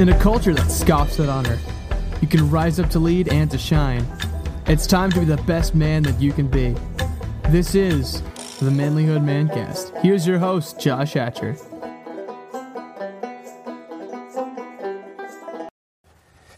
In a culture that scoffs at honor, you can rise up to lead and to shine. It's time to be the best man that you can be. This is the Manlihood Mancast. Here's your host, Josh Hatcher.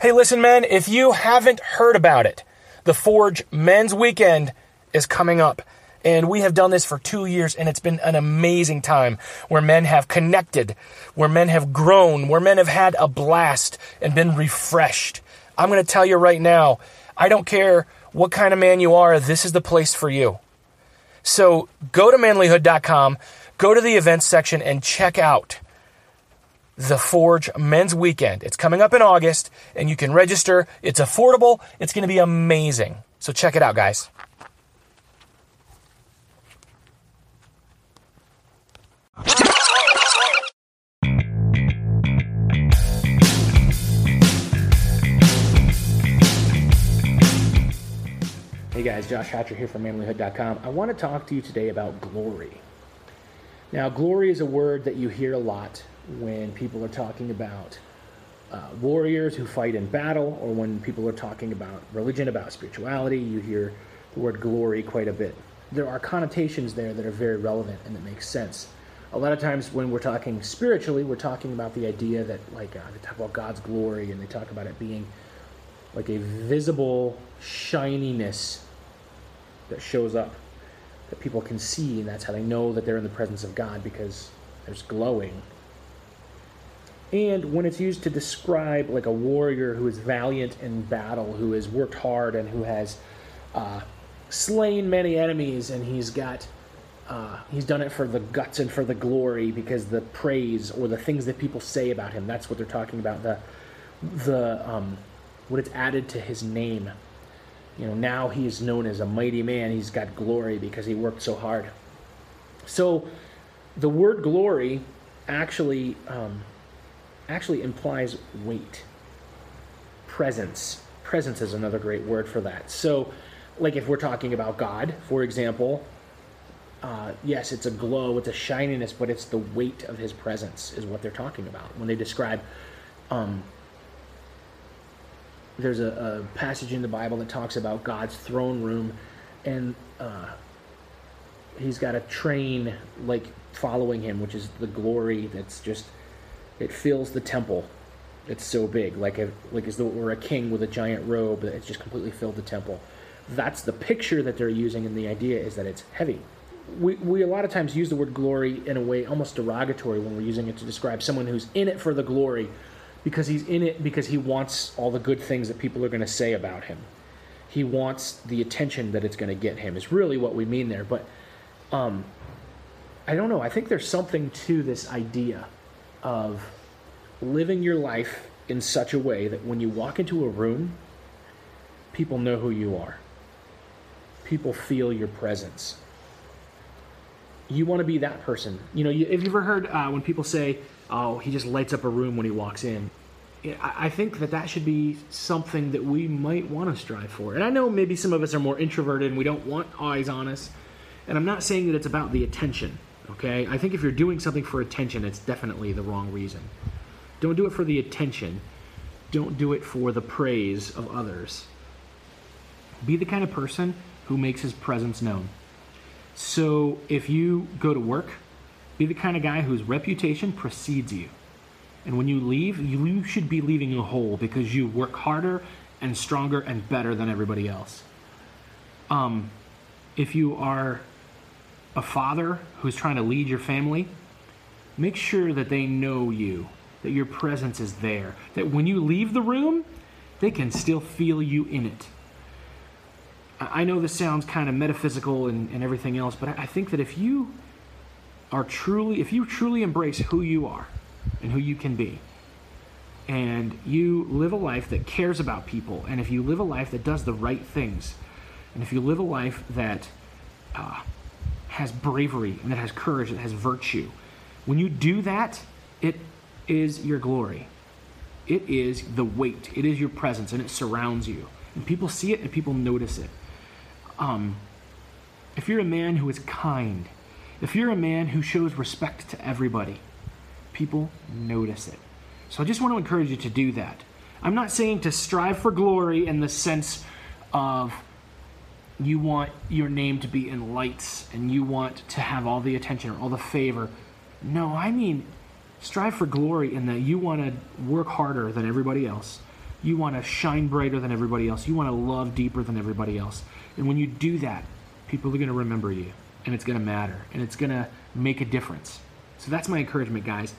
Hey, listen, men, if you haven't heard about it, the Forge Men's Weekend is coming up. And we have done this for two years, and it's been an amazing time where men have connected, where men have grown, where men have had a blast and been refreshed. I'm going to tell you right now, I don't care what kind of man you are, this is the place for you. So go to manlihood.com, go to the events section, and check out the Forge Men's Weekend. It's coming up in August, and you can register. It's affordable, it's going to be amazing. So check it out, guys. Hey guys, Josh Hatcher here from manlihood.com. I want to talk to you today about glory. Now, glory is a word that you hear a lot when people are talking about uh, warriors who fight in battle, or when people are talking about religion, about spirituality. You hear the word glory quite a bit. There are connotations there that are very relevant and that make sense. A lot of times, when we're talking spiritually, we're talking about the idea that, like, uh, they talk about God's glory and they talk about it being like a visible shininess that shows up that people can see, and that's how they know that they're in the presence of God because there's glowing. And when it's used to describe like a warrior who is valiant in battle, who has worked hard, and who has uh, slain many enemies, and he's got uh, he's done it for the guts and for the glory because the praise or the things that people say about him. That's what they're talking about. The the um, what it's added to his name. You know, now he is known as a mighty man. He's got glory because he worked so hard. So, the word glory actually um, actually implies weight, presence. Presence is another great word for that. So, like if we're talking about God, for example, uh, yes, it's a glow, it's a shininess, but it's the weight of His presence is what they're talking about when they describe um, there's a, a, passage in the Bible that talks about God's throne room, and uh, he's got a train like following him, which is the glory that's just it fills the temple. It's so big, like a, like as though it were a king with a giant robe that it's just completely filled the temple. That's the picture that they're using, and the idea is that it's heavy. We, we a lot of times use the word glory in a way almost derogatory when we're using it to describe someone who's in it for the glory because he's in it because he wants all the good things that people are going to say about him. He wants the attention that it's going to get him. Is really what we mean there. But um, I don't know. I think there's something to this idea of living your life in such a way that when you walk into a room, people know who you are. People feel your presence. You want to be that person. You know, you, have you ever heard uh, when people say, oh, he just lights up a room when he walks in. I think that that should be something that we might want to strive for. And I know maybe some of us are more introverted and we don't want eyes on us. And I'm not saying that it's about the attention, okay? I think if you're doing something for attention, it's definitely the wrong reason. Don't do it for the attention, don't do it for the praise of others. Be the kind of person who makes his presence known. So if you go to work, be the kind of guy whose reputation precedes you. And when you leave, you should be leaving a hole because you work harder and stronger and better than everybody else. Um, if you are a father who's trying to lead your family, make sure that they know you, that your presence is there, that when you leave the room, they can still feel you in it. I know this sounds kind of metaphysical and, and everything else, but I think that if you are truly, if you truly embrace who you are and who you can be, and you live a life that cares about people, and if you live a life that does the right things, and if you live a life that uh, has bravery and that has courage, that has virtue, when you do that, it is your glory. It is the weight. It is your presence, and it surrounds you. And people see it, and people notice it. Um, if you're a man who is kind, if you're a man who shows respect to everybody, people notice it. So I just want to encourage you to do that. I'm not saying to strive for glory in the sense of you want your name to be in lights and you want to have all the attention or all the favor. No, I mean strive for glory in that you want to work harder than everybody else. You want to shine brighter than everybody else. You want to love deeper than everybody else. And when you do that, people are going to remember you and it's going to matter and it's going to make a difference. So that's my encouragement, guys.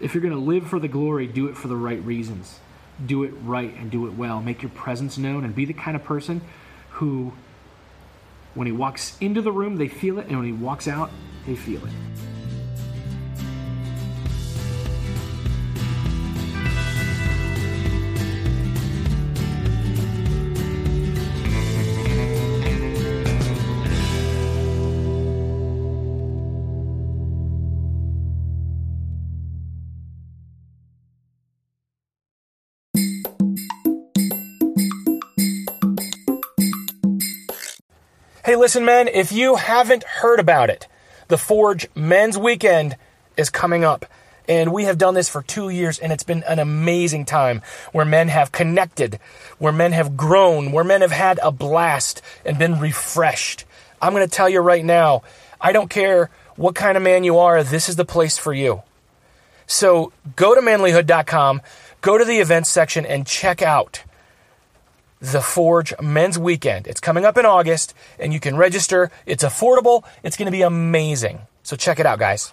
If you're going to live for the glory, do it for the right reasons. Do it right and do it well. Make your presence known and be the kind of person who when he walks into the room, they feel it, and when he walks out, they feel it. Hey, listen, man, if you haven't heard about it, the Forge Men's Weekend is coming up. And we have done this for two years, and it's been an amazing time where men have connected, where men have grown, where men have had a blast and been refreshed. I'm going to tell you right now, I don't care what kind of man you are, this is the place for you. So go to manlihood.com, go to the events section, and check out the Forge Men's Weekend. It's coming up in August, and you can register. It's affordable, it's going to be amazing. So check it out, guys.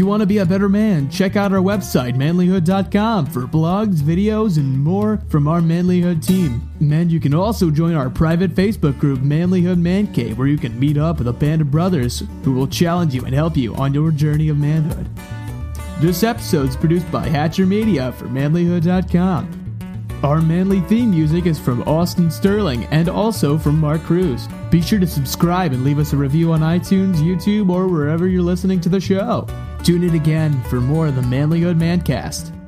You want to be a better man, check out our website, manlihood.com, for blogs, videos, and more from our Manlihood team. And you can also join our private Facebook group, Manlihood Man Cave, where you can meet up with a band of brothers who will challenge you and help you on your journey of manhood. This episode is produced by Hatcher Media for manlihood.com. Our manly theme music is from Austin Sterling and also from Mark Cruz. Be sure to subscribe and leave us a review on iTunes, YouTube, or wherever you're listening to the show. Tune in again for more of the Manly Manlihood Mancast.